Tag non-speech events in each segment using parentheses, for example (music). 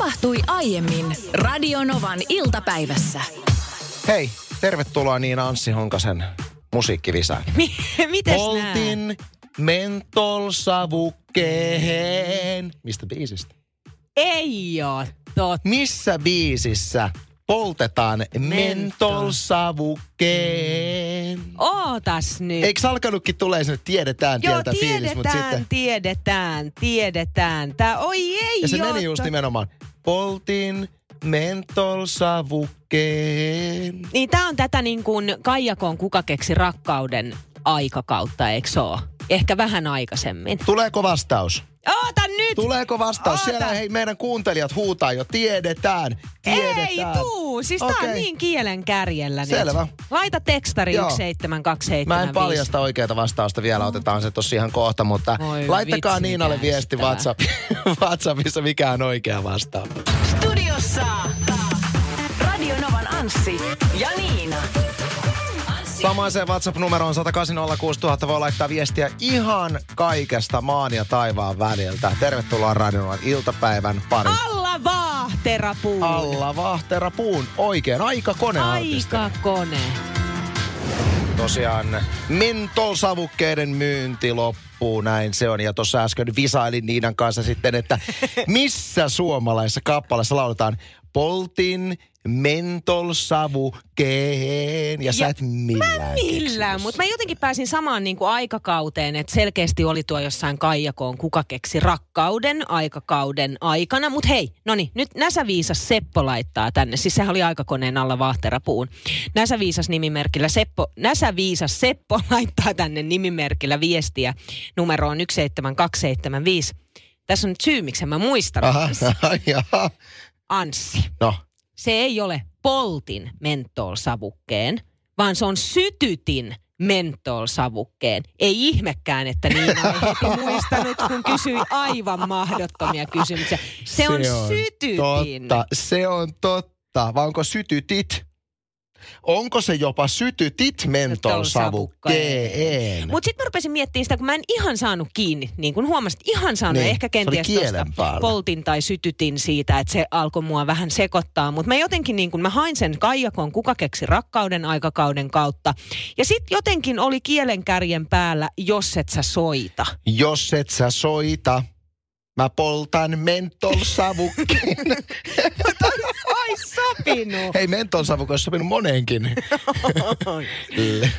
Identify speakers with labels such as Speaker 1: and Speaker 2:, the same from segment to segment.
Speaker 1: tapahtui aiemmin Radionovan iltapäivässä.
Speaker 2: Hei, tervetuloa Niina Anssi Honkasen musiikkivisään.
Speaker 3: Mi- (laughs) mites nää?
Speaker 2: Poltin mentolsavukkeen. Mistä biisistä?
Speaker 3: Ei oo totta.
Speaker 2: Missä biisissä poltetaan mentolsavukkeen?
Speaker 3: Ootas nyt.
Speaker 2: Eikö alkanutkin tulee sinne tiedetään
Speaker 3: Joo,
Speaker 2: tieltä fiilis,
Speaker 3: tiedetään,
Speaker 2: mutta sitten...
Speaker 3: tiedetään, tiedetään. Tää, oi ei
Speaker 2: Ja se meni just nimenomaan. Poltin mentolsavukkeen.
Speaker 3: Niin tää on tätä niin kuin Kaijakoon kuka keksi rakkauden aikakautta, eikö oo? Ehkä vähän aikaisemmin.
Speaker 2: Tuleeko vastaus?
Speaker 3: Oota nyt!
Speaker 2: Tuleeko vastaus?
Speaker 3: Oota.
Speaker 2: Siellä hei, meidän kuuntelijat huutaa jo. Tiedetään. Tiedetään.
Speaker 3: Ei tuu! Siis tää on niin kielen kärjellä nyt.
Speaker 2: Selvä.
Speaker 3: Laita tekstari
Speaker 2: Joo.
Speaker 3: 17275.
Speaker 2: Mä en paljasta oikeaa vastausta vielä, otetaan se tossa ihan kohta, mutta
Speaker 3: Voi
Speaker 2: laittakaa
Speaker 3: vitsi,
Speaker 2: Niinalle viesti. WhatsApp, (laughs) WhatsAppissa, mikä on oikea vastaus.
Speaker 1: Studiossa Radionovan Anssi ja Niina.
Speaker 2: Samaiseen WhatsApp-numeroon 1806000 voi laittaa viestiä ihan kaikesta maan ja taivaan väliltä. Tervetuloa Radionovan iltapäivän pari.
Speaker 3: Alla vaahterapuun.
Speaker 2: Alla Vahtera Puun oikein aika koneartisti.
Speaker 3: Aika kone.
Speaker 2: Tosiaan mentolsavukkeiden myynti loppuu, näin se on. Ja tuossa äsken visailin Niinan kanssa sitten, että missä suomalaisessa kappaleessa lauletaan poltin mentolsavukkeen. Ja, sä et millään
Speaker 3: Millään,
Speaker 2: keksinyt
Speaker 3: mutta mä jotenkin pääsin samaan niin kuin aikakauteen, että selkeästi oli tuo jossain Kaijakoon kuka keksi rakkauden aikakauden aikana. Mutta hei, no niin, nyt Näsäviisas Seppo laittaa tänne, siis sehän oli aikakoneen alla vaahterapuun. Näsäviisas nimimerkillä Seppo, Näsäviisas Seppo (laughs) laittaa tänne nimimerkillä viestiä numeroon 17275. Tässä on nyt syy, miksi mä muistan.
Speaker 2: Aha. (laughs)
Speaker 3: Anssi.
Speaker 2: No,
Speaker 3: se ei ole poltin mentolsavukkeen, vaan se on sytytin mentolsavukkeen. Ei ihmekään, että Niina ei heti (laughs) muistanut, kun kysyi aivan mahdottomia kysymyksiä. Se, on, sytytin.
Speaker 2: Totta, se on totta. Vai onko sytytit? Onko se jopa sytytit mentolsavukkeen?
Speaker 3: Mutta sitten mä rupesin miettimään sitä, kun mä en ihan saanut kiinni, niin kuin huomasit, ihan saanut,
Speaker 2: Niin,
Speaker 3: ehkä kenties tuosta poltin tai sytytin siitä, että se alkoi mua vähän sekoittaa. Mutta mä jotenkin niin kuin, mä hain sen Kaijakon kuka keksi rakkauden aikakauden kautta. Ja sitten jotenkin oli kielenkärjen päällä, jos et sä soita.
Speaker 2: Jos et sä soita, mä poltan mentolsavukkeen. (laughs) (laughs)
Speaker 3: Ai sopinut.
Speaker 2: Hei, mentolsavuke olisi sopinut moneenkin. Le-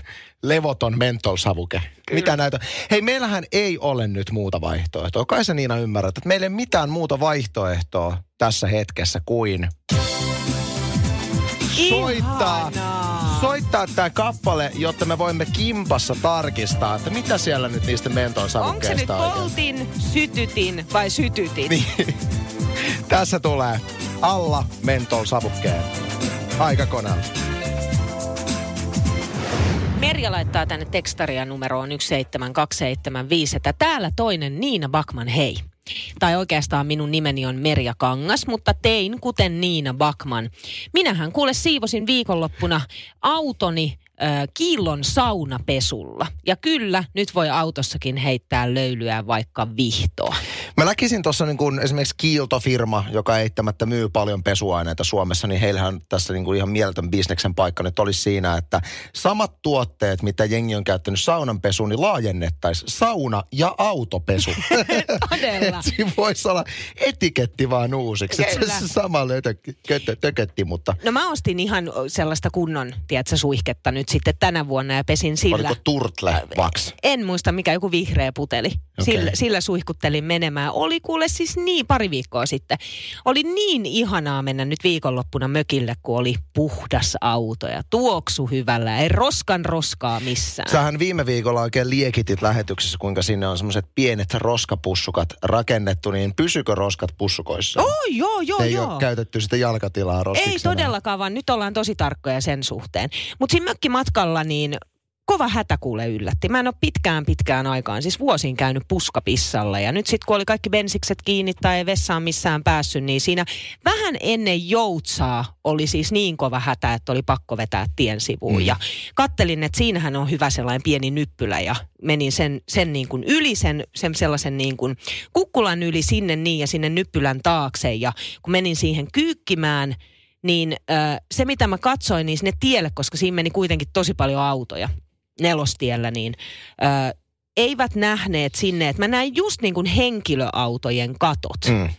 Speaker 2: levoton mentolsavuke. Mitä näitä? Hei, meillähän ei ole nyt muuta vaihtoehtoa. Kai sä Niina ymmärrät, että meillä ei ole mitään muuta vaihtoehtoa tässä hetkessä kuin soittaa,
Speaker 3: Ihanaa.
Speaker 2: soittaa tämä kappale, jotta me voimme kimpassa tarkistaa, että mitä siellä nyt niistä
Speaker 3: Onko se nyt poltin, sytytin vai sytytin?
Speaker 2: Niin. Tässä tulee alla mentolsavukkeen. Aikakoneella.
Speaker 3: Merja laittaa tänne tekstaria numeroon 17275, että täällä toinen Niina Bakman, hei. Tai oikeastaan minun nimeni on Merja Kangas, mutta tein kuten Niina Bakman. Minähän kuule siivosin viikonloppuna autoni kiillon saunapesulla. Ja kyllä, nyt voi autossakin heittää löylyä vaikka vihtoa.
Speaker 2: Mä näkisin tuossa niin kuin esimerkiksi Kiilto-firma, joka eittämättä myy paljon pesuaineita Suomessa, niin heillähän on tässä niin kuin ihan mieletön bisneksen paikka nyt olisi siinä, että samat tuotteet, mitä jengi on käyttänyt saunanpesuun, niin laajennettaisiin sauna- ja autopesu. (laughs)
Speaker 3: Todella.
Speaker 2: Et siinä voisi olla etiketti vaan uusiksi.
Speaker 3: Kyllä.
Speaker 2: Se, se sama kötö- tökötti, mutta
Speaker 3: No mä ostin ihan sellaista kunnon, tiedätkö, suihketta nyt sitten tänä vuonna ja pesin sillä.
Speaker 2: oliko Turtle Vax?
Speaker 3: En muista, mikä joku vihreä puteli.
Speaker 2: Okei.
Speaker 3: Sillä, sillä suihkuttelin menemään. Oli kuule siis niin pari viikkoa sitten. Oli niin ihanaa mennä nyt viikonloppuna mökille, kun oli puhdas auto ja tuoksu hyvällä. Ei roskan roskaa missään.
Speaker 2: Sähän viime viikolla oikein liekitit lähetyksessä, kuinka sinne on semmoiset pienet roskapussukat rakennettu, niin pysykö roskat pussukoissa?
Speaker 3: Oh, joo, joo,
Speaker 2: Ei
Speaker 3: joo.
Speaker 2: ole käytetty sitä jalkatilaa roskiksena.
Speaker 3: Ei todellakaan, vaan nyt ollaan tosi tarkkoja sen suhteen. Mutta siinä mökkimatkalla niin kova hätä kuule yllätti. Mä en ole pitkään pitkään aikaan, siis vuosiin käynyt puskapissalla. Ja nyt sitten kun oli kaikki bensikset kiinni tai ei vessaan missään päässyt, niin siinä vähän ennen joutsaa oli siis niin kova hätä, että oli pakko vetää tien sivuun. Mm. Ja kattelin, että siinähän on hyvä sellainen pieni nyppylä ja menin sen, sen niin kuin yli, sen, sen sellaisen niin kuin kukkulan yli sinne niin ja sinne nyppylän taakse. Ja kun menin siihen kyykkimään, niin se mitä mä katsoin niin sinne tielle, koska siinä meni kuitenkin tosi paljon autoja nelostiellä, niin eivät nähneet sinne, että mä näin just niin kuin henkilöautojen katot. Mm.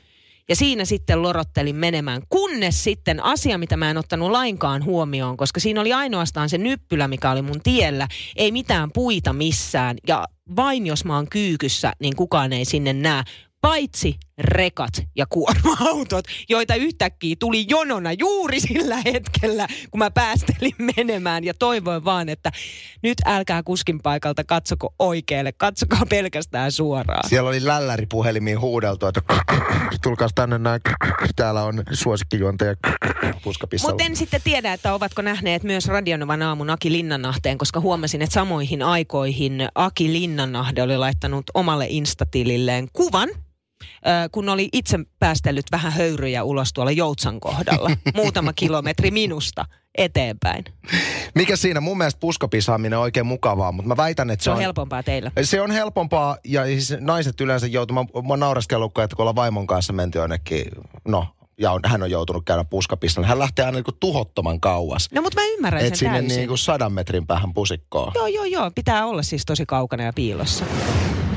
Speaker 3: Ja siinä sitten lorottelin menemään, kunnes sitten asia, mitä mä en ottanut lainkaan huomioon, koska siinä oli ainoastaan se nyppylä, mikä oli mun tiellä, ei mitään puita missään. Ja vain jos mä oon kyykyssä, niin kukaan ei sinne näe paitsi rekat ja kuorma-autot, joita yhtäkkiä tuli jonona juuri sillä hetkellä, kun mä päästelin menemään ja toivoin vaan, että nyt älkää kuskin paikalta katsoko oikealle, katsokaa pelkästään suoraan.
Speaker 2: Siellä oli lälläripuhelimiin huudeltu, että (clears throat) tulkaas tänne näin, (clears throat) täällä on suosikkijuontaja (clears throat) puskapissalla.
Speaker 3: Mutta en sitten tiedä, että ovatko nähneet myös Radionovan aamun Aki Linnanahteen, koska huomasin, että samoihin aikoihin Aki Linnanahde oli laittanut omalle instatililleen kuvan, kun oli itse päästellyt vähän höyryjä ulos tuolla Joutsan kohdalla, (laughs) muutama kilometri minusta eteenpäin.
Speaker 2: Mikä siinä? Mun mielestä puskapisaaminen on oikein mukavaa, mutta mä väitän, että
Speaker 3: se, se on... helpompaa teillä.
Speaker 2: Se on helpompaa ja siis naiset yleensä joutuu, mä, mä naureskellut, että kun ollaan vaimon kanssa menty jonnekin, no ja on, hän on joutunut käydä puskapistalla. Hän lähtee aina niin tuhottoman kauas.
Speaker 3: No mutta mä ymmärrän
Speaker 2: Et
Speaker 3: sen
Speaker 2: sinne
Speaker 3: täysin.
Speaker 2: niin kuin sadan metrin päähän pusikkoon.
Speaker 3: Joo, joo, joo. Pitää olla siis tosi kaukana ja piilossa.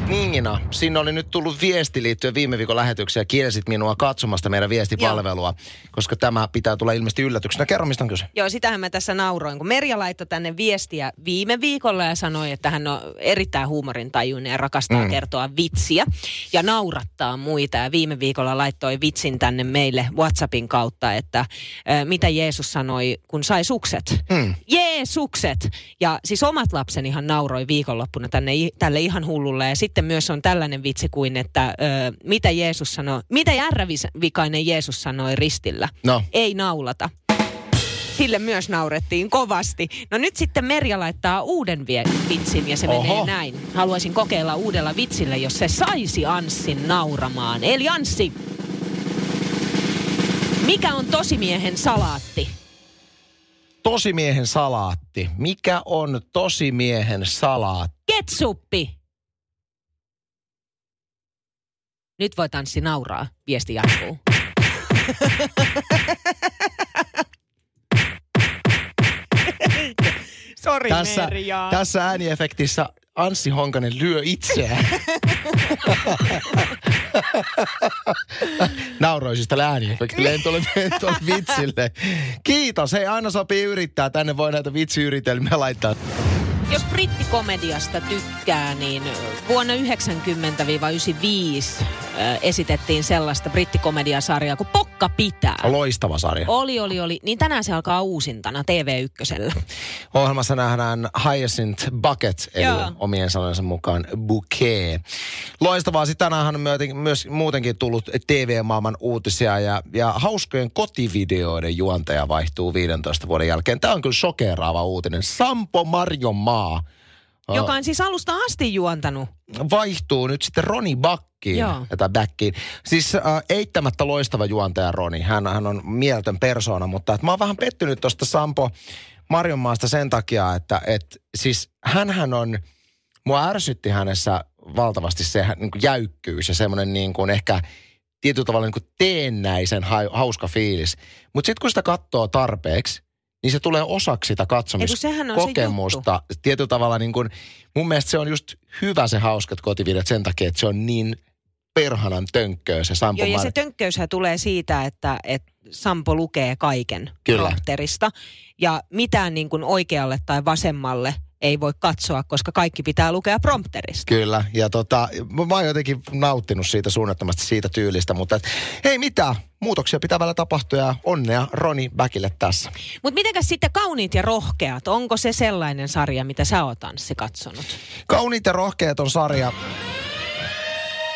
Speaker 2: Niina, sinne oli nyt tullut viesti liittyen viime viikon lähetykseen ja kielsit minua katsomasta meidän viestipalvelua, Joo. koska tämä pitää tulla ilmeisesti yllätyksenä. Kerro, mistä on kyse?
Speaker 3: Joo, sitähän mä tässä nauroin, kun Merja laittoi tänne viestiä viime viikolla ja sanoi, että hän on erittäin huumorintajuinen ja rakastaa mm. kertoa vitsiä ja naurattaa muita. Ja viime viikolla laittoi vitsin tänne meille WhatsAppin kautta, että äh, mitä Jeesus sanoi, kun sai sukset. Mm. Jeesukset! Ja siis omat lapseni ihan nauroi viikonloppuna tänne, tälle ihan hullulle ja sitten sitten myös on tällainen vitsi kuin, että ö, mitä Jeesus sanoi, mitä järrävikainen Jeesus sanoi ristillä.
Speaker 2: No.
Speaker 3: Ei naulata. Sille myös naurettiin kovasti. No nyt sitten Merja laittaa uuden vie- vitsin ja se Oho. menee näin. Haluaisin kokeilla uudella vitsillä, jos se saisi Anssin nauramaan. Eli Anssi, mikä on tosimiehen salaatti?
Speaker 2: Tosimiehen salaatti. Mikä on tosimiehen salaatti?
Speaker 3: Ketsuppi. Nyt voi tanssi nauraa. Viesti jatkuu. (laughs) Sori
Speaker 2: tässä,
Speaker 3: Merja.
Speaker 2: Tässä ääniefektissä Anssi Honkanen lyö itseään. (laughs) Nauroisista ääniefektille, en tule vitsille. Kiitos, hei aina sopii yrittää. Tänne voi näitä vitsiyritelmiä laittaa.
Speaker 3: Jos brittikomediasta tykkää, niin vuonna 90-95 esitettiin sellaista brittikomediasarjaa kuin Pokka pitää.
Speaker 2: Loistava sarja.
Speaker 3: Oli, oli, oli. Niin tänään se alkaa uusintana TV1.
Speaker 2: Ohjelmassa nähdään Hyacinth Bucket, eli Joo. omien sanojensa mukaan bouquet. Loistavaa. Sitten tänään on myös muutenkin tullut TV-maailman uutisia ja, ja hauskojen kotivideoiden juontaja vaihtuu 15 vuoden jälkeen. Tämä on kyllä shokeraava uutinen. Sampo Marjomaa maa.
Speaker 3: Joka on siis alusta asti juontanut.
Speaker 2: Vaihtuu nyt sitten Roni Bakkiin, Joo. tai Backiin. Siis äh, eittämättä loistava juontaja Roni. Hän, hän on mieltön persoona, mutta että mä oon vähän pettynyt tuosta Sampo Marjonmaasta sen takia, että et, siis hänhän on, mua ärsytti hänessä valtavasti se niin kuin jäykkyys ja semmoinen niin kuin ehkä tietyllä tavalla niin kuin teennäisen hauska fiilis. Mutta sitten kun sitä katsoo tarpeeksi, niin se tulee osaksi sitä katsomiskokemusta. Tietyllä tavalla niin kuin, mun mielestä se on just hyvä se hauskat kotivideot sen takia, että se on niin perhanan tönkköä se Sampo
Speaker 3: Joo, ja se tönkköyshän tulee siitä, että, että Sampo lukee kaiken Kyllä. Ja mitään niin kuin oikealle tai vasemmalle ei voi katsoa, koska kaikki pitää lukea prompterista.
Speaker 2: Kyllä, ja tota, mä oon jotenkin nauttinut siitä suunnattomasti siitä tyylistä, mutta et, ei mitään, muutoksia pitää vielä tapahtua ja onnea Roni Bäkille tässä.
Speaker 3: Mutta mitenkäs sitten Kauniit ja rohkeat, onko se sellainen sarja, mitä sä oot Anssi katsonut?
Speaker 2: Kauniit ja rohkeat on sarja,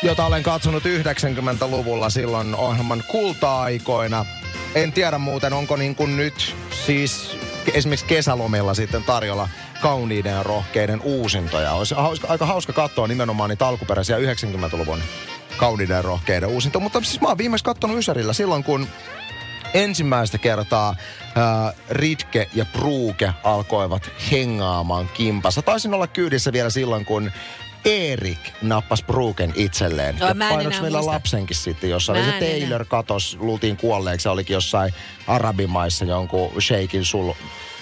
Speaker 2: jota olen katsonut 90-luvulla silloin ohjelman kulta-aikoina. En tiedä muuten, onko niin kuin nyt siis esimerkiksi kesälomilla sitten tarjolla kauniiden ja rohkeiden uusintoja. Olisi hauska, aika hauska katsoa nimenomaan niitä alkuperäisiä 90-luvun kauniiden ja rohkeiden uusintoja. Mutta siis mä oon viimeksi katsonut Ysärillä silloin, kun ensimmäistä kertaa ää, Ritke ja Pruuke alkoivat hengaamaan kimpassa. Taisin olla kyydissä vielä silloin, kun Erik nappasi Pruuken itselleen.
Speaker 3: Joo,
Speaker 2: ja
Speaker 3: mä en
Speaker 2: painoksi
Speaker 3: enää
Speaker 2: meillä
Speaker 3: muista.
Speaker 2: lapsenkin sitten, jossa oli se
Speaker 3: enää.
Speaker 2: Taylor katos, luultiin kuolleeksi, se olikin jossain arabimaissa jonkun sheikin sul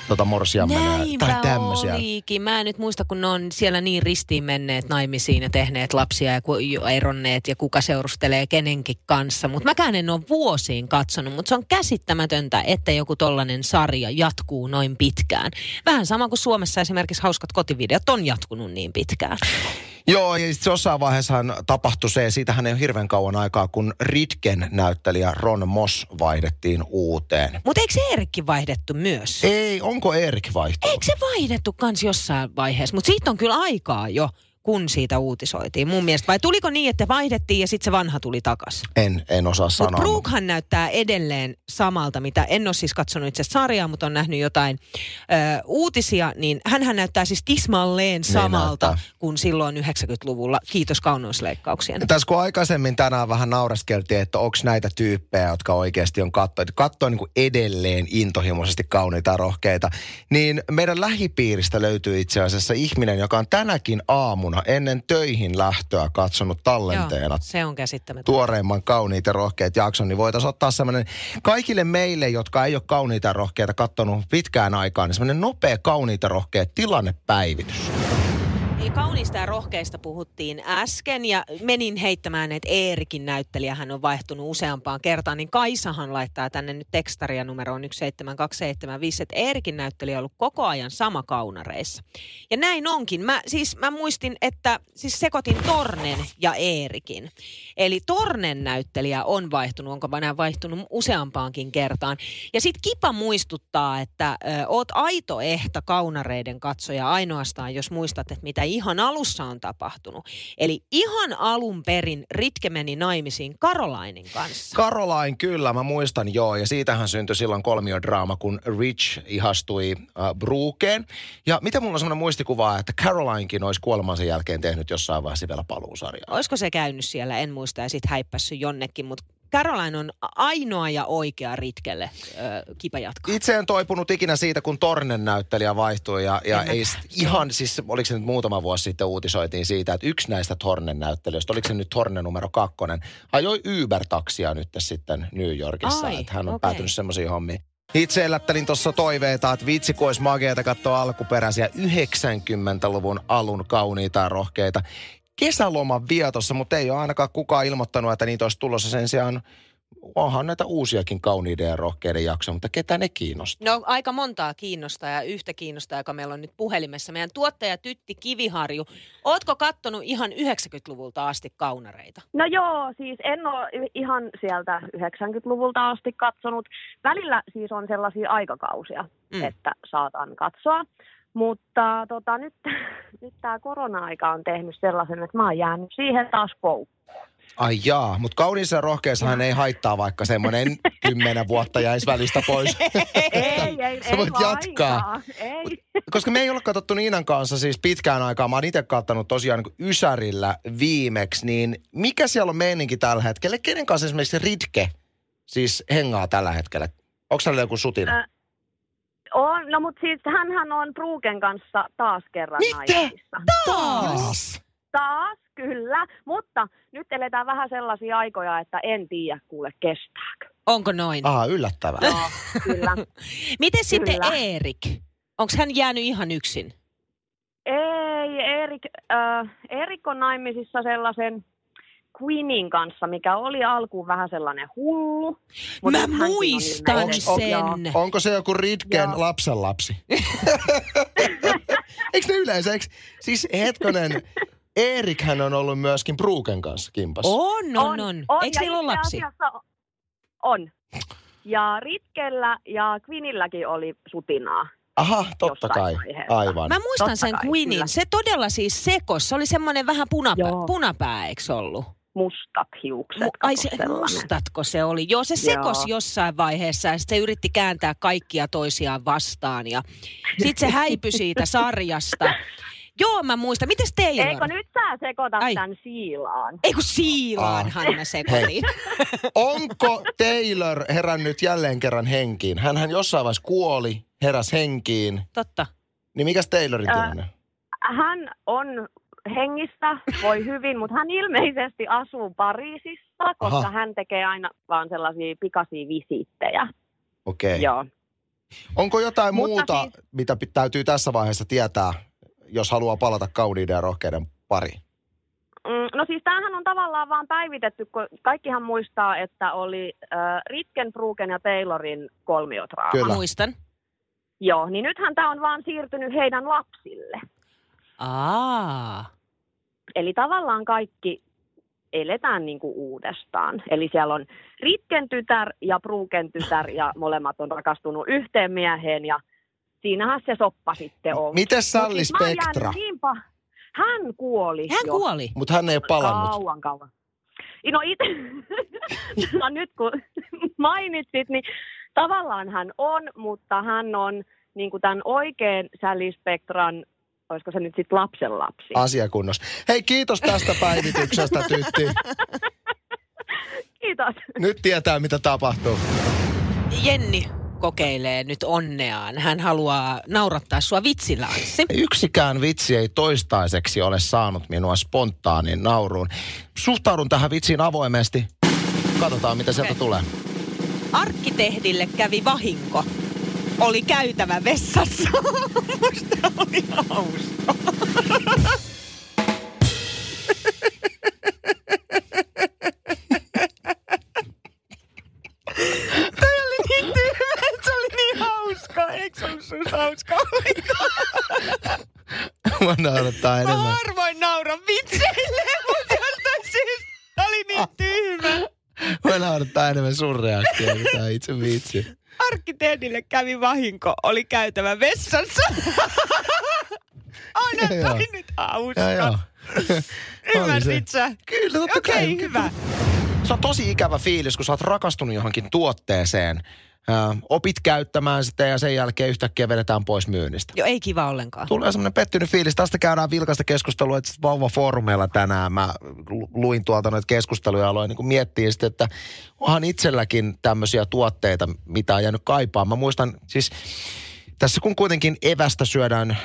Speaker 2: tota morsiammena tai tämmöisiä.
Speaker 3: olikin. Mä en nyt muista, kun ne on siellä niin ristiin menneet naimisiin ja tehneet lapsia ja eronneet ja kuka seurustelee kenenkin kanssa. Mutta mäkään en ole vuosiin katsonut, mutta se on käsittämätöntä, että joku tollainen sarja jatkuu noin pitkään. Vähän sama kuin Suomessa esimerkiksi hauskat kotivideot on jatkunut niin pitkään.
Speaker 2: Joo, ja sitten jossain vaiheessahan tapahtui se, siitähän ei ole hirveän kauan aikaa, kun Ritken näyttelijä Ron Moss vaihdettiin uuteen.
Speaker 3: Mutta eikö se Eerikki vaihdettu myös?
Speaker 2: Ei, onko Erik vaihtunut?
Speaker 3: Eikö se vaihdettu kans jossain vaiheessa? Mutta siitä on kyllä aikaa jo, kun siitä uutisoitiin mun mielestä. Vai tuliko niin, että vaihdettiin ja sitten se vanha tuli takas?
Speaker 2: En, en osaa
Speaker 3: Mutta
Speaker 2: sanoa.
Speaker 3: Brookhan näyttää edelleen samalta, mitä en ole siis katsonut itse sarjaa, mutta on nähnyt jotain ö, uutisia, niin hän näyttää siis tismalleen samalta
Speaker 2: näyttää.
Speaker 3: kuin silloin 90-luvulla. Kiitos kauneusleikkauksien.
Speaker 2: Tässä kun aikaisemmin tänään vähän nauraskeltiin, että onko näitä tyyppejä, jotka oikeasti on katsoa, katsoa niin edelleen intohimoisesti kauniita ja rohkeita, niin meidän lähipiiristä löytyy itse asiassa ihminen, joka on tänäkin aamuna ennen töihin lähtöä katsonut tallenteena
Speaker 3: Joo, se on käsittämätöntä.
Speaker 2: tuoreimman kauniit ja rohkeat jakson, niin voitaisiin ottaa semmoinen kaikille meille, jotka ei ole kauniita ja rohkeita kattonut pitkään aikaan, niin semmoinen nopea kauniita rohkeat tilannepäivitys.
Speaker 3: Niin kauniista ja rohkeista puhuttiin äsken ja menin heittämään, että Eerikin näyttelijä hän on vaihtunut useampaan kertaan, niin Kaisahan laittaa tänne nyt tekstaria numeroon 17275, että Eerikin näyttelijä on ollut koko ajan sama kaunareissa. Ja näin onkin. Mä, siis mä muistin, että siis sekoitin Tornen ja Eerikin. Eli Tornen näyttelijä on vaihtunut, onko mä vaihtunut useampaankin kertaan. Ja sitten Kipa muistuttaa, että ö, oot aito ehta kaunareiden katsoja ainoastaan, jos muistat, että mitä ihan alussa on tapahtunut. Eli ihan alun perin Ritke meni naimisiin Karolainin kanssa.
Speaker 2: Caroline, kyllä, mä muistan joo. Ja siitähän syntyi silloin kolmiodraama, kun Rich ihastui äh, Brookeen. Ja miten mulla on semmoinen muistikuva, että Carolinekin olisi kuolemansa jälkeen tehnyt jossain vaiheessa vielä paluusarjaa.
Speaker 3: Olisiko se käynyt siellä, en muista, ja sitten häippässyt jonnekin, mutta Caroline on ainoa ja oikea Ritkelle ö, Kipa jatkaa.
Speaker 2: Itse en toipunut ikinä siitä, kun Tornen näyttelijä vaihtui ja, ja
Speaker 3: En
Speaker 2: ei sit ihan siis, oliko se nyt muutama vuosi sitten uutisoitiin siitä, että yksi näistä Tornen näyttelijöistä, oliko se nyt Tornen numero kakkonen, ajoi Uber-taksia nyt sitten New Yorkissa,
Speaker 3: Ai,
Speaker 2: että hän on
Speaker 3: okei.
Speaker 2: päätynyt semmoisiin hommiin. Itse elättelin tuossa toiveita, että vitsi kun olisi mageeta katsoa alkuperäisiä 90-luvun alun kauniita ja rohkeita kesäloman vietossa, mutta ei ole ainakaan kukaan ilmoittanut, että niitä olisi tulossa sen sijaan. Onhan näitä uusiakin kauniiden ja rohkeiden jaksoja, mutta ketä ne kiinnostaa?
Speaker 3: No aika montaa kiinnostaa ja yhtä kiinnostaa, joka meillä on nyt puhelimessa. Meidän tuottaja Tytti Kiviharju. Ootko kattonut ihan 90-luvulta asti kaunareita?
Speaker 4: No joo, siis en ole ihan sieltä 90-luvulta asti katsonut. Välillä siis on sellaisia aikakausia,
Speaker 3: mm.
Speaker 4: että saatan katsoa. Mutta tota, nyt, (laughs) nyt tämä korona-aika on tehnyt sellaisen, että mä oon jäänyt siihen taas koukkuun.
Speaker 2: Ai jaa, mutta kauniissa rohkeissahan ei haittaa, vaikka semmoinen (laughs) kymmenen vuotta jäisi välistä pois. (laughs)
Speaker 4: Ei, ei,
Speaker 2: Sä
Speaker 4: ei
Speaker 2: voit jatkaa.
Speaker 4: lainkaan. Ei.
Speaker 2: Koska me ei olla katsottu Niinan kanssa siis pitkään aikaa. Mä oon itse kattanut tosiaan niin Ysärillä viimeksi, niin mikä siellä on meininki tällä hetkellä? Kenen kanssa esimerkiksi Ritke siis hengaa tällä hetkellä? Onko hänellä joku sutina?
Speaker 4: Ä, On, no mutta siis hänhän on Bruken kanssa taas kerran
Speaker 2: Mitä?
Speaker 4: naimisissa.
Speaker 2: Taas!
Speaker 4: Taas, kyllä. Mutta nyt eletään vähän sellaisia aikoja, että en tiedä kuule kestääkö.
Speaker 3: Onko noin?
Speaker 2: Aha, yllättävää.
Speaker 4: Joo, kyllä. (laughs)
Speaker 3: Miten sitten
Speaker 4: Kyllä.
Speaker 3: Erik? Onko hän jäänyt ihan yksin?
Speaker 4: Ei, Erik, äh, Erik on naimisissa sellaisen Queenin kanssa, mikä oli alkuun vähän sellainen hullu. mut
Speaker 3: Mä
Speaker 4: on
Speaker 3: muistan
Speaker 4: ilmeisesti-
Speaker 3: sen.
Speaker 4: Joo.
Speaker 2: Onko se joku Ritken
Speaker 4: Joo.
Speaker 2: lapsenlapsi? (laughs) eikö ne yleensä, eikö, siis hetkonen, Eerikhän on ollut myöskin Bruken kanssa kimpassa.
Speaker 3: On, on, on. Eikö
Speaker 4: ja
Speaker 3: niillä ole lapsi?
Speaker 4: On. Ja Ritkellä ja Queenilläkin oli sutinaa.
Speaker 2: Aha, totta kai.
Speaker 4: vaiheessa.
Speaker 2: Aivan.
Speaker 3: Mä muistan
Speaker 4: Totta
Speaker 3: sen
Speaker 4: kai,
Speaker 3: Queenin.
Speaker 4: kyllä.
Speaker 3: Se todella siis sekos. Se oli semmoinen vähän punapää,
Speaker 4: Joo.
Speaker 3: punapää eikö ollut?
Speaker 4: Mustat hiukset.
Speaker 3: Mu- Ai se,
Speaker 4: sellainen.
Speaker 3: mustatko se oli? Joo, se sekos
Speaker 4: Joo.
Speaker 3: jossain vaiheessa ja sitten se yritti kääntää kaikkia toisiaan vastaan ja sitten se häipyi siitä sarjasta. Joo, mä muistan. Mites Taylor?
Speaker 4: Eikö nyt sä sekoitat
Speaker 3: Ai.
Speaker 4: tämän siilaan?
Speaker 3: Ei kun siilaanhan mä sekoitin. (laughs)
Speaker 2: Onko Taylor herännyt jälleen kerran henkiin? Hänhän jossain vaiheessa kuoli, heräs henkiin.
Speaker 3: Totta.
Speaker 2: Niin mikäs Taylorin tilanne?
Speaker 4: Hän on hengissä, voi hyvin, mutta hän ilmeisesti asuu Pariisissa, koska
Speaker 2: Aha.
Speaker 4: hän tekee aina vaan sellaisia pikaisia visiittejä.
Speaker 2: Okei. Okay.
Speaker 4: Joo.
Speaker 2: Onko jotain
Speaker 4: Mutta
Speaker 2: muuta,
Speaker 4: siis-
Speaker 2: mitä täytyy tässä vaiheessa tietää, jos haluaa palata kauniiden ja rohkeiden pariin?
Speaker 4: Mm, No siis tämähän on tavallaan vaan päivitetty, kun kaikkihan muistaa, että oli äh, Ritkenbruken ja Taylorin kolmiodraama.
Speaker 2: Kyllä.
Speaker 3: Mä muistan.
Speaker 4: Joo, niin nythän tämä on vaan siirtynyt heidän lapsille.
Speaker 3: Aa.
Speaker 4: Eli tavallaan kaikki eletään niin kuin uudestaan. Eli siellä on Ritken tytär ja Bruken tytär ja (laughs) molemmat on rakastunut yhteen mieheen ja siinähän se soppa sitten on.
Speaker 2: Miten Salli
Speaker 4: siis mä oon jäänyt
Speaker 2: Spectra?
Speaker 4: Niin pa- hän kuoli
Speaker 3: Hän
Speaker 4: jo.
Speaker 3: kuoli.
Speaker 2: Mutta hän ei ole palannut.
Speaker 4: Kauan, kauan. No itse, (laughs) no nyt kun mainitsit, niin tavallaan hän on, mutta hän on niin kuin tämän oikean Sally Spectran, olisiko se nyt sitten lapsenlapsi.
Speaker 2: Asiakunnossa. Hei, kiitos tästä päivityksestä, Tytti.
Speaker 4: Kiitos.
Speaker 2: Nyt tietää, mitä tapahtuu.
Speaker 3: Jenni kokeilee nyt onneaan. Hän haluaa naurattaa sua vitsillä, Anssi.
Speaker 2: Yksikään vitsi ei toistaiseksi ole saanut minua spontaanin nauruun. Suhtaudun tähän vitsiin avoimesti. Katsotaan, mitä sieltä
Speaker 3: Okei.
Speaker 2: tulee.
Speaker 3: Arkkitehdille kävi vahinko. Oli käytävä vessassa. (laughs) Musta oli hauska. Toi oli niin tyhmä, että se oli niin hauska. Eikö se ollut hauska?
Speaker 2: Mä naurattaa
Speaker 3: Mä
Speaker 2: enemmän.
Speaker 3: harvoin nauran vitseille, mutta jostain syystä oli niin tyhmä.
Speaker 2: Mä naurattaa enemmän sun reaktio tää itse vitsi.
Speaker 3: Arkkitehdille kävi vahinko, oli käytävä vessassa. Onhan
Speaker 2: Joo.
Speaker 3: toi nyt hauska.
Speaker 2: Joo, joo.
Speaker 3: Ymmärsit (laughs) sä?
Speaker 2: Kyllä, totta
Speaker 3: Okei,
Speaker 2: kai.
Speaker 3: hyvä.
Speaker 2: Se on tosi ikävä fiilis, kun sä oot rakastunut johonkin tuotteeseen. Ää, opit käyttämään sitä ja sen jälkeen yhtäkkiä vedetään pois myynnistä.
Speaker 3: Joo, ei kiva ollenkaan.
Speaker 2: Tulee semmoinen pettynyt fiilis. Tästä käydään vilkasta keskustelua että vauva-foorumeilla tänään. Mä lu- luin tuolta noita keskusteluja ja aloin niin miettiä sitten, että onhan itselläkin tämmöisiä tuotteita, mitä on jäänyt kaipaamaan. Mä muistan siis, tässä kun kuitenkin evästä syödään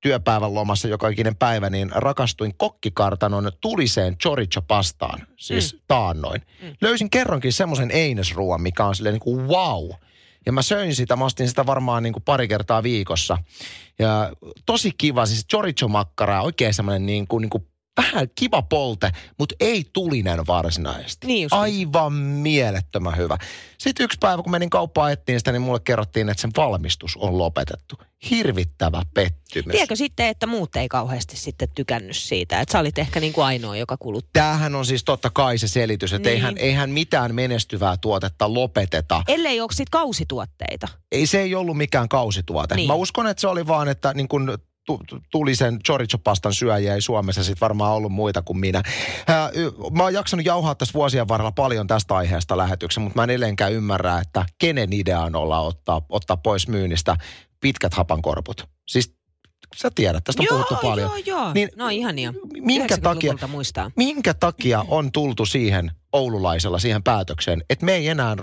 Speaker 2: työpäivän lomassa joka ikinen päivä, niin rakastuin kokkikartanon tuliseen chorizo-pastaan, siis mm. taannoin. Mm. Löysin kerronkin semmoisen einesruoan, mikä on silleen niin kuin wow. Ja mä söin sitä, mä ostin sitä varmaan niin kuin pari kertaa viikossa. Ja tosi kiva, siis chorizo-makkara, oikein semmoinen niin kuin, niin kuin vähän kiva polte, mutta ei tulinen varsinaisesti.
Speaker 3: Niin just.
Speaker 2: Aivan mielettömän hyvä. Sitten yksi päivä, kun menin kauppaan etsiin sitä, niin mulle kerrottiin, että sen valmistus on lopetettu. Hirvittävä pettymys.
Speaker 3: Tiedätkö sitten, että muut ei kauheasti sitten tykännyt siitä? Että sä olit ehkä niin kuin ainoa, joka kulutti.
Speaker 2: Tämähän on siis totta kai se selitys, että
Speaker 3: Niin.
Speaker 2: eihän, eihän mitään menestyvää tuotetta lopeteta.
Speaker 3: Ellei ole sit kausituotteita.
Speaker 2: Ei se ei ollut mikään kausituote.
Speaker 3: Niin.
Speaker 2: Mä uskon, että se oli vaan, että niin kun tuli sen chorizo-pastan syöjiä, ei Suomessa sitten varmaan ollut muita kuin minä. Ää, Mä oon jaksanut jauhaa tässä vuosien varrella paljon tästä aiheesta lähetyksen, mutta mä en edelleenkään ymmärrä, että kenen idea on olla ottaa, ottaa pois myynnistä pitkät hapankorput. Siis sä tiedät, tästä on
Speaker 3: joo,
Speaker 2: puhuttu paljon.
Speaker 3: joo, joo.
Speaker 2: Niin-
Speaker 3: no ihania.
Speaker 2: Minkä takia,
Speaker 3: 90-luvulta muistaa.
Speaker 2: minkä takia on tultu siihen oululaisella siihen päätökseen, että me ei enää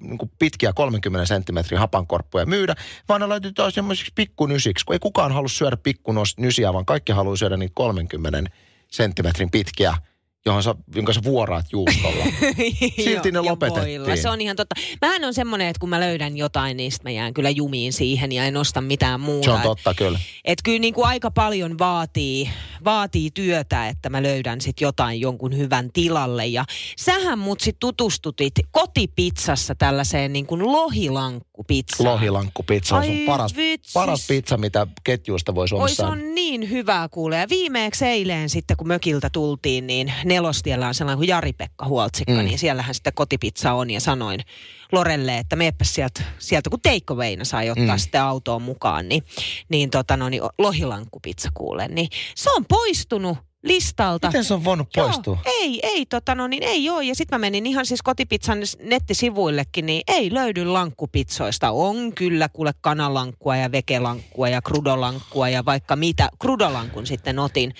Speaker 2: niin kuin pitkiä 30 senttimetrin hapankorppuja myydä, vaan ne laitetaan semmoisiksi pikkunysiksi, kun ei kukaan halua syödä pikkunysiä, vaan kaikki haluaa syödä niitä 30 senttimetrin pitkiä, johon sä, jonka sä vuoraat juustolla. (laughs) Silti ne lopetettiin.
Speaker 3: voilla. Se on ihan totta. Mähän on semmoinen, että kun mä löydän jotain, niin mä jään kyllä jumiin siihen ja en osta mitään muuta.
Speaker 2: Se on totta, kyllä.
Speaker 3: Et kyllä niin kuin aika paljon vaatii, vaatii työtä, että mä löydän sit jotain jonkun hyvän tilalle. Ja sähän mut sit tutustutit kotipizzassa tällaiseen niin kuin lohilankkupizzaan.
Speaker 2: Lohilankkupizza on sun
Speaker 3: Ai
Speaker 2: paras,
Speaker 3: vitsis.
Speaker 2: paras pizza, mitä ketjuista voi
Speaker 3: Oi,
Speaker 2: Suomessa
Speaker 3: se on niin hyvää kuulee. Ja viimeeksi eilen sitten, kun mökiltä tultiin, niin nelostiellä on sellainen kuin Jari-Pekka Huoltsikka,
Speaker 2: Mm.
Speaker 3: niin siellähän sitten kotipizza on. Ja sanoin Lorelle, että meepäs sieltä, sieltä kun takeawayna sai ottaa
Speaker 2: Mm.
Speaker 3: sitten autoon mukaan, niin, niin, tota, no, niin lohilankkupizza kuulee. Niin se on poistunut listalta.
Speaker 2: Miten se on voinut
Speaker 3: Joo,
Speaker 2: poistua?
Speaker 3: ei, ei, tota no niin, ei ole. Ja sitten mä menin ihan siis kotipizzan nettisivuillekin, niin ei löydy lankkupitsoista. On kyllä kuule kanalankkua ja vekelankkua ja krudolankkua ja vaikka mitä. Krudolankun sitten otin,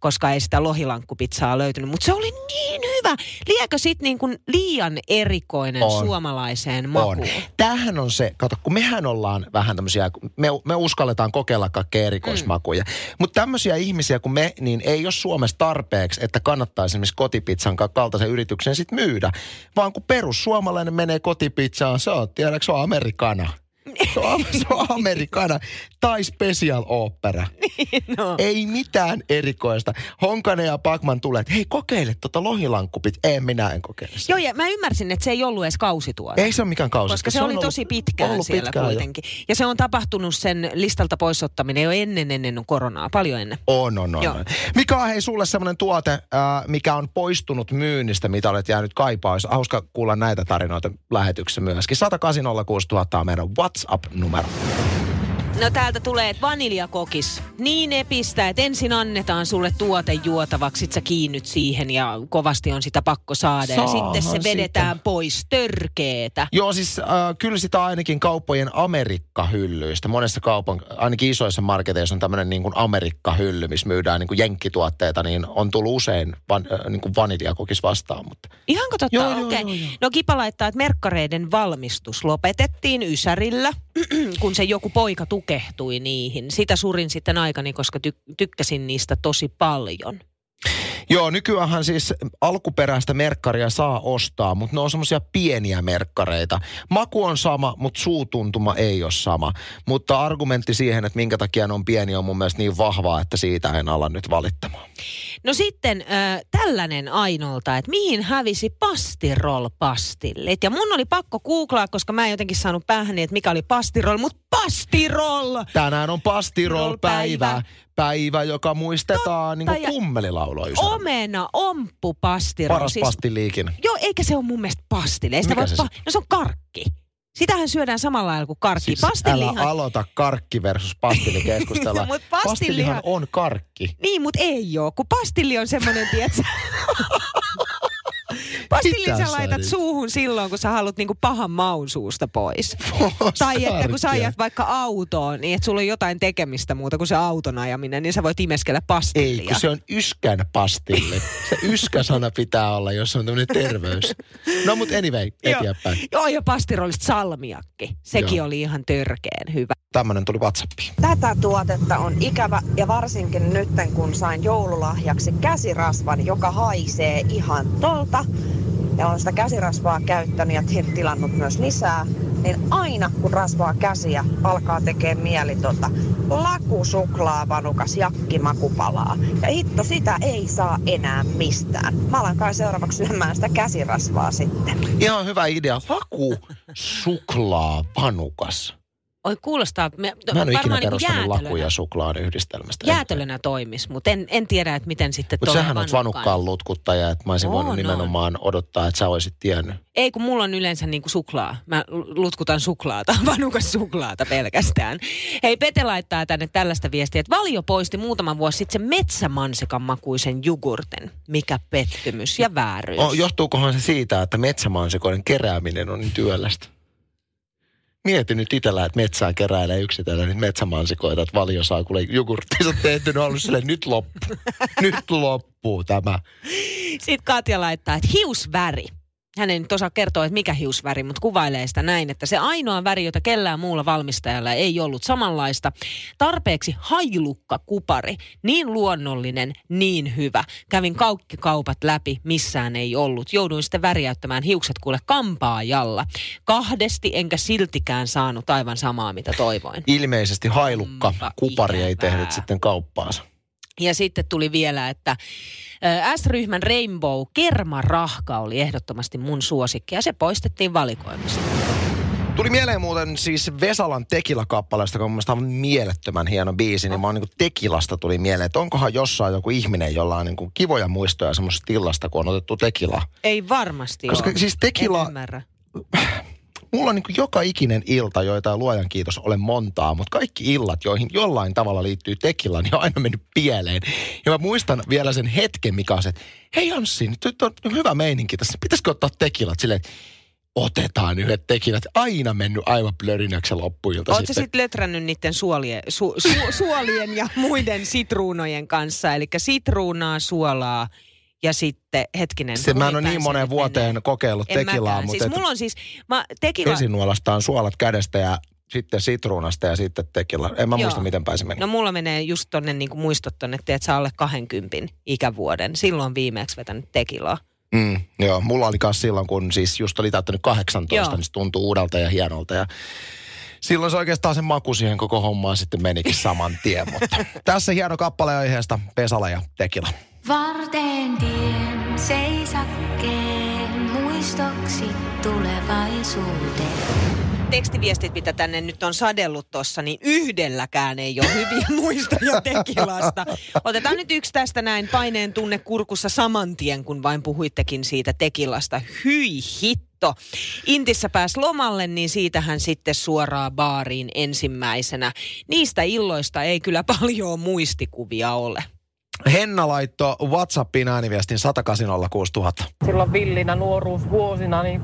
Speaker 3: koska ei sitä lohilankkupizzaa löytynyt. Mutta se oli niin hyvä. Liekö sitten niin kuin liian erikoinen
Speaker 2: On.
Speaker 3: suomalaiseen makuun?
Speaker 2: On. Tämähän on se, kato, kun mehän ollaan vähän tämmöisiä, me, me uskalletaan kokeilla kaikkea erikoismakuja. Mm. Mutta tämmöisiä ihmisiä kuin me, niin ei ole Suomessa tarpeeksi, että kannattaisi esimerkiksi kotipizzan ka- kaltaisen yrityksen sit myydä. Vaan kun perussuomalainen menee kotipizzaan, se on, tiedätkö, se on amerikana. Se on, se on amerikana. Tai special opera. (laughs)
Speaker 3: no.
Speaker 2: Ei mitään erikoista. Honkanen ja Pakman tulee, että hei kokeile tota lohilankkupit. Ei, minä en kokeile sitä.
Speaker 3: Joo, ja mä ymmärsin, että se ei ollut edes kausituote.
Speaker 2: Ei se ole mikään kausi.
Speaker 3: Koska se,
Speaker 2: on
Speaker 3: oli
Speaker 2: ollut-
Speaker 3: tosi pitkään
Speaker 2: ollut
Speaker 3: siellä
Speaker 2: pitkään jo.
Speaker 3: kuitenkin. Ja se on tapahtunut sen listalta poisottaminen jo ennen ennen koronaa, paljon ennen.
Speaker 2: On, on, on.
Speaker 3: Joo.
Speaker 2: on. Mikä on hei sulle semmoinen tuote, äh, mikä on poistunut myynnistä, mitä olet jäänyt kaipaa? Olisi hauska kuulla näitä tarinoita lähetyksessä myöskin. 108 000 on meidän WhatsApp-Nummer.
Speaker 3: No täältä tulee, että vaniljakokis. Niin epistä, että ensin annetaan sulle tuote juotavaksi, sit sä kiinnyt siihen ja kovasti on sitä pakko saada. ja
Speaker 2: Saahan
Speaker 3: sitten se vedetään
Speaker 2: sitä.
Speaker 3: pois törkeetä.
Speaker 2: Joo, siis äh, kyllä sitä ainakin kauppojen Amerikka-hyllyistä. Monessa kaupan, ainakin isoissa marketeissa on tämmöinen niin kuin Amerikka-hylly, missä myydään niin kuin jenkkituotteita, niin on tullut usein van, äh, niin kuin vaniljakokis vastaan. Mutta
Speaker 3: Ihanko totta?
Speaker 2: Joo, joo,
Speaker 3: Okei.
Speaker 2: joo, joo.
Speaker 3: No Kipa laittaa, että merkkareiden valmistus lopetettiin Ysärillä, (clears throat) kun se joku poika tukehtui niihin. Sitä surin sitten aikani, koska ty- tykkäsin niistä tosi paljon.
Speaker 2: Joo, nykyäänhän siis alkuperäistä merkkaria saa ostaa, mutta ne on semmoisia pieniä merkkareita. Maku on sama, mutta suutuntuma ei ole sama. Mutta argumentti siihen, että minkä takia ne on pieniä, on mun mielestä niin vahvaa, että siitä en ala nyt valittamaan.
Speaker 3: No sitten äh, tällainen Ainolta, että mihin hävisi pastirol-pastillit. Ja mun oli pakko googlaa, koska mä en jotenkin saanut päähän, että mikä oli pastirol, mutta pastirol!
Speaker 2: Tänään on pastirol-päivä,
Speaker 3: Päivä.
Speaker 2: joka muistetaan niin kuin
Speaker 3: Omena, omppu, pastirol.
Speaker 2: Paras pastiliikin.
Speaker 3: Joo, eikä se ole mun mielestä pastille. Ei sitä
Speaker 2: Mikä
Speaker 3: voi
Speaker 2: se
Speaker 3: pa- no se on karkki. Sitähän syödään samalla lailla kuin karkki.
Speaker 2: Siis
Speaker 3: Pastillihan...
Speaker 2: älä aloita karkki versus pastilli keskustelua. (laughs)
Speaker 3: Mut pastillihan-
Speaker 2: Pastillihan on karkki.
Speaker 3: Niin, mutta ei oo, kun pastilli on semmoinen, tietsä. (laughs) (laughs) Pastilli
Speaker 2: Mitä
Speaker 3: sä laitat suuhun silloin, kun sä haluat niinku pahan maun suusta pois.
Speaker 2: Ois
Speaker 3: Tai että kun sä ajat vaikka autoon, niin että sulla on jotain tekemistä muuta kuin se auton ajaminen, niin sä voit imeskellä
Speaker 2: Ei,
Speaker 3: pastillia.
Speaker 2: kun se on yskän pastilli. Se yskä-sana pitää olla, jos on tämmöinen terveys. No mut anyway,
Speaker 3: Joo.
Speaker 2: eteenpäin.
Speaker 3: Joo, ja pastirollista salmiakki. Sekin
Speaker 2: Joo.
Speaker 3: oli ihan törkeen hyvä.
Speaker 2: Tämmönen tuli Whatsappiin.
Speaker 5: Tätä tuotetta on ikävä ja varsinkin nytten kun sain joululahjaksi käsirasvan, joka haisee ihan tolta. Ja olen sitä käsirasvaa käyttänyt ja ti- tilannut myös lisää. Niin aina kun rasvaa käsiä, alkaa tekee mieli tota lakusuklaavanukas jakkimakupalaa. Ja hitto, sitä ei saa enää mistään. Mä alan kai seuraavaksi syömään sitä käsirasvaa sitten.
Speaker 2: Ihan hyvä idea. Laku suklaa vanukas.
Speaker 3: Oi kuulostaa, me,
Speaker 2: Mä en ole ikinä
Speaker 3: varmaan niin
Speaker 2: perustanut lakuja
Speaker 3: jäätölönä,
Speaker 2: suklaan yhdistelmästä.
Speaker 3: jäätölönä toimis, mutta en, en tiedä, että miten sitten
Speaker 2: Mutta sähän oot
Speaker 3: vanukkaan.
Speaker 2: lutkuttaja, että mä olisin voinut
Speaker 3: On,
Speaker 2: nimenomaan odottaa, että sä olisit tiennyt.
Speaker 3: Ei, kun mulla on yleensä niinku suklaa. Mä lutkutan suklaata, (laughs) vanukas suklaata pelkästään. Hei, Pete laittaa tänne tällaista viestiä, että Valio poisti muutama vuosi sitten sen metsämansikan makuisen jogurten. Mikä pettymys ja vääryys.
Speaker 2: O, johtuukohan se siitä, että metsämansikoiden kerääminen on niin työlästä? Mieti nyt itsellä, että metsään keräilee yksitellen niitä metsämansikoita, että valio saa kuule jogurttinsa tehty, on ollut silleen, nyt loppu. nyt loppuu tämä.
Speaker 3: Sitten Katja laittaa, että hiusväri. Hän ei nyt osaa kertoa, että mikä hiusväri, mutta kuvailee sitä näin, että se ainoa väri, jota kellään muulla valmistajalla ei ollut samanlaista. Tarpeeksi hailukka kupari, niin luonnollinen, niin hyvä. Kävin kaikki kaupat läpi, missään ei ollut. Jouduin sitten väriäyttämään hiukset kuule kampaajalla. Kahdesti enkä siltikään saanut aivan samaa, mitä toivoin.
Speaker 2: Ilmeisesti hailukka
Speaker 3: Onpa
Speaker 2: kupari ei tehnyt sitten kauppaansa.
Speaker 3: Ja sitten tuli vielä, että S-ryhmän Rainbow Kermarahka oli ehdottomasti mun suosikki ja se poistettiin valikoimista.
Speaker 2: Tuli mieleen muuten siis Vesalan Tekila-kappaleesta, on mun mielestä aivan mielettömän hieno biisi, niin mä oon niin Tekilasta tuli mieleen, että onkohan jossain joku ihminen, jolla on niin kuin kivoja muistoja semmoisesta tillasta, kun on otettu Tekilaa.
Speaker 3: Ei varmasti
Speaker 2: Koska
Speaker 3: ole.
Speaker 2: siis
Speaker 3: En
Speaker 2: Tekila,
Speaker 3: ymmärrä. (laughs)
Speaker 2: mulla on niin kuin joka ikinen ilta, joita luojan kiitos ole montaa, mutta kaikki illat, joihin jollain tavalla liittyy tekilla, niin on aina mennyt pieleen. Ja mä muistan vielä sen hetken, mikä on se, että hei Anssi, nyt on hyvä meininki tässä. Pitäisikö ottaa tekilat silleen, otetaan yhdet tekilat. Aina mennyt aivan plörinäksi loppuilta
Speaker 3: Oletko sitten sit lötrännyt niiden suolien, su, su, suolien ja muiden sitruunojen kanssa? Eli sitruunaa, suolaa ja sitten, hetkinen.
Speaker 2: Se mä en ole niin moneen vuoteen menee. kokeillut en tekilaa.
Speaker 3: Mäkään. Mutta siis mulla on siis, mä tekila...
Speaker 2: Esinuolastaan suolat kädestä ja sitten sitruunasta ja sitten tekila. En mä Joo. muista, miten pääsi meni.
Speaker 3: No mulla menee just tonne niin kuin muistot tonne, että sä alle 20 ikävuoden. Silloin viimeksi vetänyt tekilaa.
Speaker 2: Mm, joo, mulla oli myös silloin, kun siis just oli täyttänyt 18, joo. niin se tuntuu uudelta ja hienolta. Ja silloin se oikeastaan se maku siihen koko hommaan sitten menikin saman tien. Mutta (laughs) tässä hieno kappale aiheesta Pesala ja Tekila. Varteen tien seisakkeen
Speaker 3: muistoksi tulevaisuuteen tekstiviestit, mitä tänne nyt on sadellut tuossa, niin yhdelläkään ei ole hyviä (laughs) muistoja tekilasta. Otetaan nyt yksi tästä näin paineen tunne kurkussa saman tien, kun vain puhuittekin siitä tekilasta. Hyi hitto. Intissä pääs lomalle, niin siitähän sitten suoraan baariin ensimmäisenä. Niistä illoista ei kyllä (laughs) paljon muistikuvia ole.
Speaker 2: Henna laitto WhatsAppiin ääniviestin 1806000.
Speaker 6: Silloin villinä nuoruusvuosina niin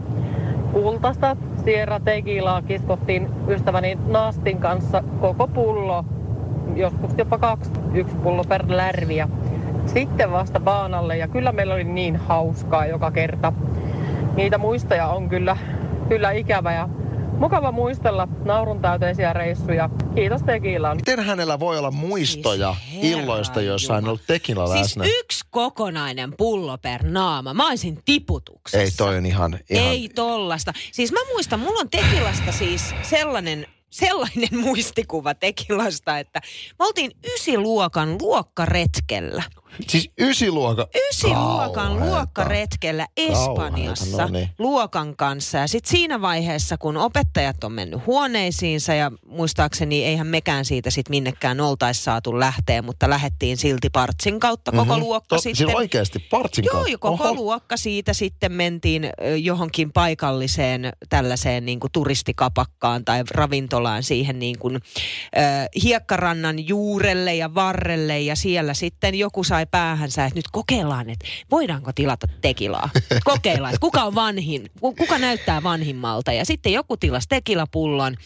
Speaker 6: kultasta Sierra Tequilaa kiskottiin ystäväni Nastin kanssa koko pullo, joskus jopa kaksi, yksi pullo per lärvi. Ja sitten vasta baanalle ja kyllä meillä oli niin hauskaa joka kerta. Niitä muistoja on kyllä, kyllä ikävä ja Mukava muistella naurun täyteisiä reissuja. Kiitos Tekilan.
Speaker 2: Miten hänellä voi olla muistoja siis illoista, joissa hän on ollut Tekila
Speaker 3: siis läsnä? Siis yksi kokonainen pullo per naama. Mä olisin tiputuksessa.
Speaker 2: Ei toi on ihan, ihan...
Speaker 3: Ei tollasta. Siis mä muistan, mulla on Tekilasta siis sellainen sellainen (laughs) muistikuva Tekilasta, että me oltiin ysiluokan luokkaretkellä.
Speaker 2: Siis ysiluokan?
Speaker 3: Ysiluokan luokkaretkellä Espanjassa no niin. luokan kanssa. Ja sitten siinä vaiheessa, kun opettajat on mennyt huoneisiinsa ja muistaakseni eihän mekään siitä sitten minnekään oltaisi saatu lähteä, mutta lähettiin silti partsin kautta koko mm-hmm. luokka to,
Speaker 2: sitten. Siis oikeasti partsin
Speaker 3: kautta? Joo, koko Oho. luokka siitä sitten mentiin johonkin paikalliseen tällaiseen niin kuin turistikapakkaan tai ravintolaan siihen niin kuin, äh, hiekkarannan juurelle ja varrelle ja siellä sitten joku sai sai päähänsä, että nyt kokeillaan, että voidaanko tilata tekilaa. Kokeillaan, että kuka on vanhin, kuka näyttää vanhimmalta. Ja sitten joku tilasi tekilapullon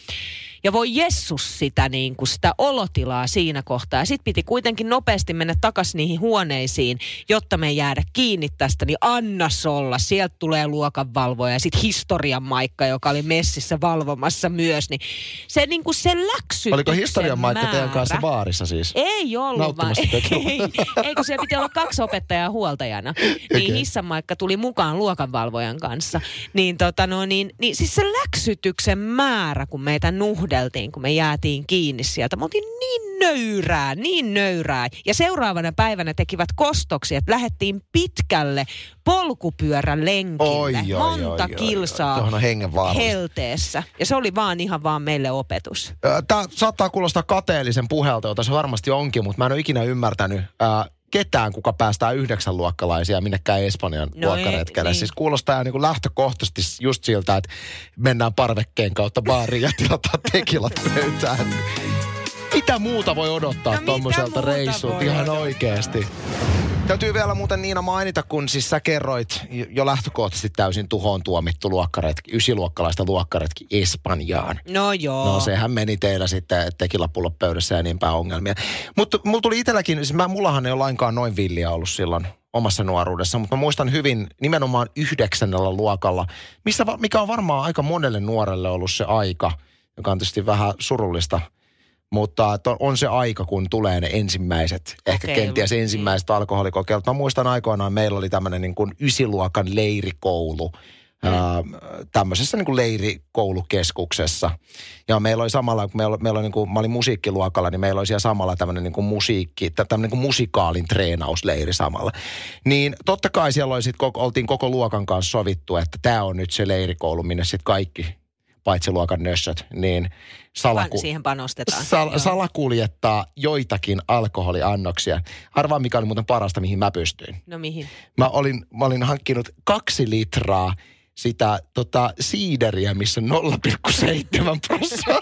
Speaker 3: ja voi Jessus sitä, niin kuin sitä olotilaa siinä kohtaa. Ja sitten piti kuitenkin nopeasti mennä takaisin niihin huoneisiin, jotta me ei jäädä kiinni tästä. Niin anna olla, sieltä tulee luokanvalvoja ja sitten historian Maikka, joka oli messissä valvomassa myös. Niin se, niin kuin se läksy.
Speaker 2: Oliko historian Maikka teidän kanssa baarissa siis?
Speaker 3: Ei ollut vaan. (laughs) Ei, ei, kun siellä piti olla kaksi opettajaa huoltajana. Niin okay. Hissan Maikka tuli mukaan luokanvalvojan kanssa. Niin, tota no, niin, niin siis se läksytyksen määrä, kun meitä nuhdettiin suudeltiin, kun me jäätiin kiinni sieltä. Me oltiin niin nöyrää, niin nöyrää. Ja seuraavana päivänä tekivät kostoksia, että lähdettiin pitkälle polkupyörän lenkille. Oi, oi, monta oi, kilsaa oi, helteessä. Ja se oli vaan ihan vaan meille opetus.
Speaker 2: Tämä saattaa kuulostaa kateellisen puhelta, jota se varmasti onkin, mutta mä en ole ikinä ymmärtänyt ketään, kuka päästää yhdeksän luokkalaisia minnekään Espanjan no luokkaretkelle. Niin. Siis kuulostaa niin kuin lähtökohtaisesti just siltä, että mennään parvekkeen kautta baariin ja tilataan tekilat pöytään. Mitä muuta voi odottaa no tuommoiselta reissulta ihan oikeasti? Täytyy vielä muuten Niina mainita, kun siis sä kerroit jo lähtökohtaisesti täysin tuhoon tuomittu luokkaretki, ysiluokkalaista luokkaretki Espanjaan.
Speaker 3: No joo.
Speaker 2: No sehän meni teillä sitten tekilapullo pöydässä ja niin päin ongelmia. Mutta mulla tuli itselläkin, siis mä, mullahan ei ole lainkaan noin villiä ollut silloin omassa nuoruudessa, mutta mä muistan hyvin nimenomaan yhdeksännellä luokalla, missä, mikä on varmaan aika monelle nuorelle ollut se aika, joka on tietysti vähän surullista – mutta on se aika, kun tulee ne ensimmäiset, ehkä Kokeilu. kenties ensimmäiset alkoholikokeilut. Mä muistan aikoinaan, meillä oli tämmöinen niin kuin ysiluokan leirikoulu, mm. ää, tämmöisessä niin kuin leirikoulukeskuksessa. Ja meillä oli samalla, kun meillä, meillä oli niin kuin, mä olin musiikkiluokalla, niin meillä oli siellä samalla tämmöinen niin kuin musiikki, tämmöinen niin kuin musikaalin treenausleiri samalla. Niin totta kai siellä oli sit, oltiin koko luokan kanssa sovittu, että tämä on nyt se leirikoulu, minne sitten kaikki paitsi luokan nössöt, niin salaku-
Speaker 3: siihen panostetaan.
Speaker 2: Sal- salakuljettaa joitakin alkoholiannoksia. Arvaa, mikä oli muuten parasta, mihin mä pystyin.
Speaker 3: No mihin?
Speaker 2: Mä olin, mä olin hankkinut kaksi litraa sitä tota, siideriä, missä on 0,7 (laughs) prosenttia.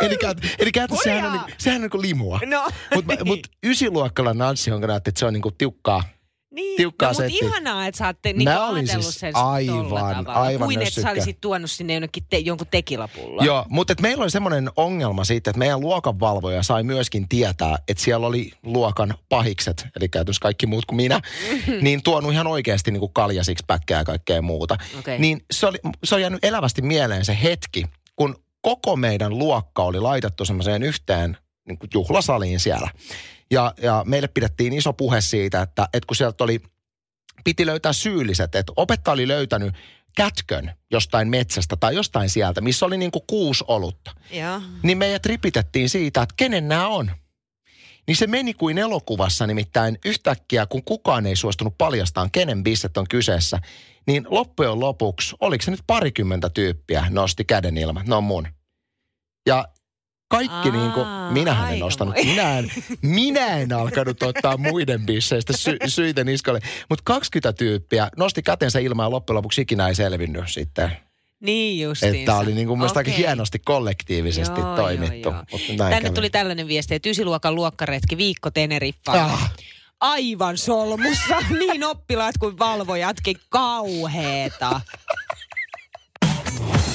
Speaker 2: eli, käyt- eli käytännössä sehän on, sehän on niinku limua.
Speaker 3: No,
Speaker 2: Mutta mut (laughs) ysiluokkalla Nansi, jonka näette, että se on niinku tiukkaa.
Speaker 3: Niin.
Speaker 2: tiukkaa
Speaker 3: no, mutta ihanaa, että sä ootte
Speaker 2: Mä olin
Speaker 3: ajatellut
Speaker 2: siis
Speaker 3: sen
Speaker 2: aivan-
Speaker 3: tavalla,
Speaker 2: aivan
Speaker 3: kuin että sä olisit tuonut sinne jonnekin te, jonkun tekilapulla.
Speaker 2: Joo, mutta et meillä oli semmoinen ongelma siitä, että meidän luokanvalvoja sai myöskin tietää, että siellä oli luokan pahikset, eli käytännössä kaikki muut kuin minä, (laughs) niin tuonut ihan oikeasti niin kuin kaljasiksi päkkää ja kaikkea muuta.
Speaker 3: Okei.
Speaker 2: Niin se, oli, se on jäänyt elävästi mieleen se hetki, kun koko meidän luokka oli laitettu semmoiseen yhteen niin kuin juhlasaliin siellä. Ja, ja meille pidettiin iso puhe siitä, että, että kun sieltä oli, piti löytää syylliset, että opettaja oli löytänyt kätkön jostain metsästä tai jostain sieltä, missä oli niin kuin kuusi olutta.
Speaker 3: Joo.
Speaker 2: Niin meidät ripitettiin siitä, että kenen nämä on. Niin se meni kuin elokuvassa nimittäin yhtäkkiä, kun kukaan ei suostunut paljastamaan, kenen bisset on kyseessä, niin loppujen lopuksi, oliko se nyt parikymmentä tyyppiä, nosti käden ilman, no mun. Ja kaikki
Speaker 3: Aa,
Speaker 2: niin kuin, minähän en
Speaker 3: aika
Speaker 2: nostanut,
Speaker 3: moi.
Speaker 2: minä en, minä en alkanut ottaa muiden bisseistä sy, syitä niskalle. Mutta 20 tyyppiä nosti kätensä ilmaan ja loppujen lopuksi ikinä ei selvinnyt sitten.
Speaker 3: Niin justiinsa.
Speaker 2: Että oli niin kuin mielestäni aika hienosti kollektiivisesti
Speaker 3: Joo,
Speaker 2: toimittu.
Speaker 3: joo, joo. Tänne
Speaker 2: kävi.
Speaker 3: tuli tällainen viesti, että ysiluokan luokkaretki viikko Teneriffaan.
Speaker 2: Ah.
Speaker 3: Aivan solmussa. (laughs) niin oppilaat kuin valvojatkin. Kauheeta.